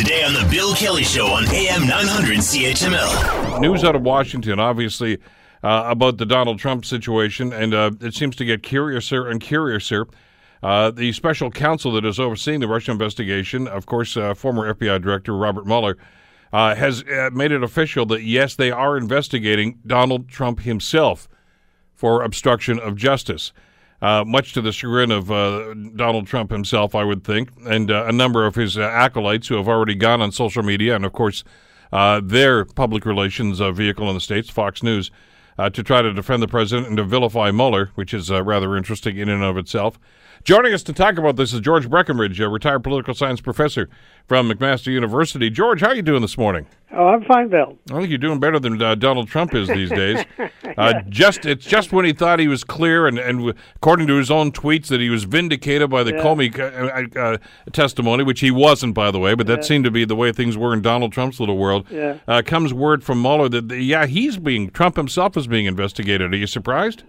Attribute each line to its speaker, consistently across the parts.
Speaker 1: Today on The Bill Kelly Show on AM 900 CHML.
Speaker 2: News out of Washington, obviously, uh, about the Donald Trump situation, and uh, it seems to get curiouser and curiouser. Uh, the special counsel that is overseeing the Russia investigation, of course, uh, former FBI Director Robert Mueller, uh, has uh, made it official that yes, they are investigating Donald Trump himself for obstruction of justice. Uh, much to the chagrin of uh, Donald Trump himself, I would think, and uh, a number of his uh, acolytes who have already gone on social media, and of course, uh, their public relations uh, vehicle in the States, Fox News, to try to defend the president and to vilify Mueller, which is rather interesting in and of itself. Joining us to talk about this is George Breckenridge, a retired political science professor from McMaster University. George, how are you doing this morning?
Speaker 3: Oh, I'm fine, Bill.
Speaker 2: I think you're doing better than uh, Donald Trump is these days. uh, just it's just when he thought he was clear, and, and according to his own tweets, that he was vindicated by the yeah. Comey uh, uh, testimony, which he wasn't, by the way. But that yeah. seemed to be the way things were in Donald Trump's little world.
Speaker 3: Yeah.
Speaker 2: Uh, comes word from Mueller that yeah, he's being Trump himself is being investigated. Are you surprised?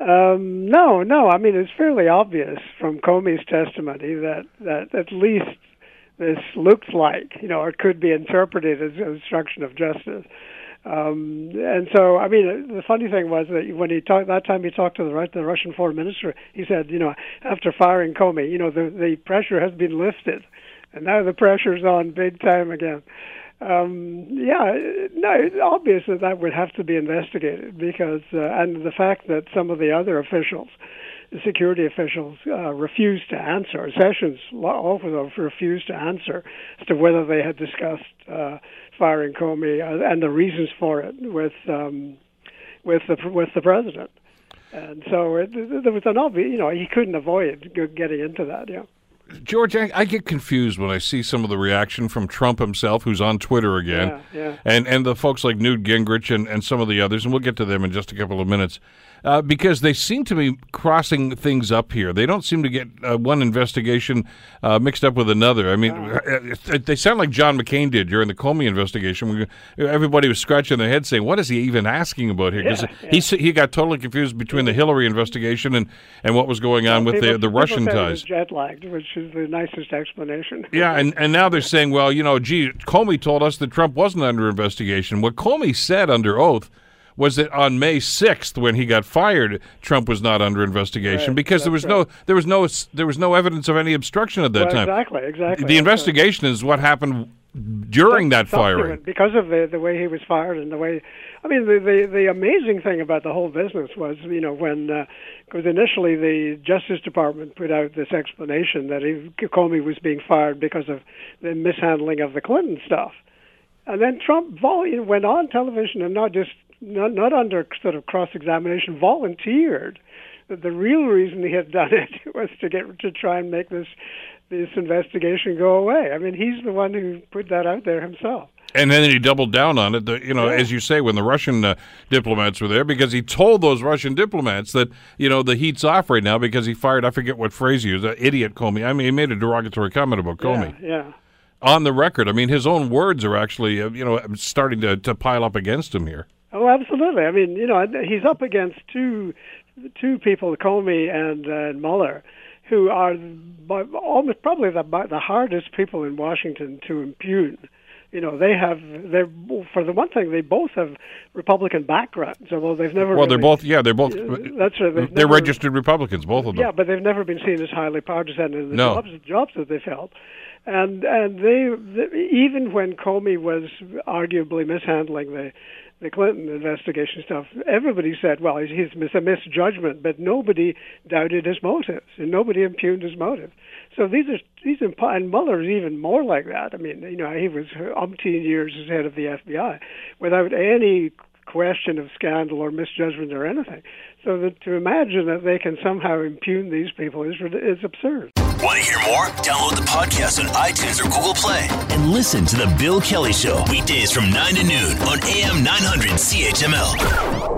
Speaker 3: Um, no, no. I mean, it's fairly obvious from Comey's testimony that that at least this looked like, you know, or could be interpreted as obstruction of justice. Um, and so, I mean, the funny thing was that when he talked that time, he talked to the, the Russian foreign minister. He said, you know, after firing Comey, you know, the the pressure has been lifted, and now the pressure's on big time again um, yeah, no, it's obvious that that would have to be investigated because, uh, and the fact that some of the other officials, security officials, uh, refused to answer. Sessions all of them refused to answer as to whether they had discussed uh, firing Comey uh, and the reasons for it with um, with the with the president. And so it, there was an obvious, you know, he couldn't avoid getting into that. Yeah.
Speaker 2: George, I, I, get confused when I see some of the reaction from Trump himself, who's on Twitter again,
Speaker 3: yeah, yeah.
Speaker 2: and and the folks like Newt Gingrich and, and some of the others, and we'll get to them in just a couple of minutes uh, because they seem to be crossing things up here. They don't seem to get uh, one investigation uh, mixed up with another. I mean, uh, they sound like John McCain did during the Comey investigation. Everybody was scratching their head saying, "What is he even asking about here?" Because
Speaker 3: yeah,
Speaker 2: he he got totally confused between the Hillary investigation and, and what was going on with
Speaker 3: people,
Speaker 2: the the Russian ties.
Speaker 3: Jet lagged, which is the nicest explanation.
Speaker 2: Yeah, and and now they're saying, well, you know, gee, Comey told us that Trump wasn't under investigation. What Comey said under oath was that on May 6th when he got fired Trump was not under investigation
Speaker 3: right,
Speaker 2: because there was
Speaker 3: right.
Speaker 2: no there was no there was no evidence of any obstruction at that
Speaker 3: well,
Speaker 2: time.
Speaker 3: Exactly, exactly.
Speaker 2: The investigation is what happened during that firing
Speaker 3: because of the the way he was fired and the way I mean the the, the amazing thing about the whole business was you know when because uh, initially the Justice Department put out this explanation that he, Comey was being fired because of the mishandling of the Clinton stuff. And then Trump went on television and not just not, not under sort of cross examination, volunteered that the real reason he had done it was to get to try and make this this investigation go away. I mean, he's the one who put that out there himself.
Speaker 2: And then he doubled down on it. The, you know,
Speaker 3: yeah.
Speaker 2: as you say, when the Russian uh, diplomats were there, because he told those Russian diplomats that you know the heat's off right now because he fired. I forget what phrase he used. Uh, idiot Comey. I mean, he made a derogatory comment about Comey.
Speaker 3: Yeah. yeah.
Speaker 2: On the record, I mean, his own words are actually, uh, you know, starting to, to pile up against him here.
Speaker 3: Oh, absolutely. I mean, you know, he's up against two two people, Comey and uh, Mueller, who are almost probably the the hardest people in Washington to impugn. You know, they have they're for the one thing they both have Republican backgrounds, although they've never.
Speaker 2: Well,
Speaker 3: really,
Speaker 2: they're both yeah, they're both.
Speaker 3: Uh, that's right.
Speaker 2: They're
Speaker 3: never,
Speaker 2: registered Republicans, both of them.
Speaker 3: Yeah, but they've never been seen as highly partisan in the
Speaker 2: no.
Speaker 3: jobs jobs that they've held and and they, they even when Comey was arguably mishandling the the Clinton investigation stuff, everybody said, well, he's a misjudgment, but nobody doubted his motives and nobody impugned his motive. So these are these and is even more like that. I mean, you know, he was umpteen years as head of the FBI without any question of scandal or misjudgment or anything. So that to imagine that they can somehow impugn these people is is absurd.
Speaker 1: Want to hear more? Download the podcast on iTunes or Google Play and listen to the Bill Kelly Show weekdays from 9 to noon on AM 900 CHML.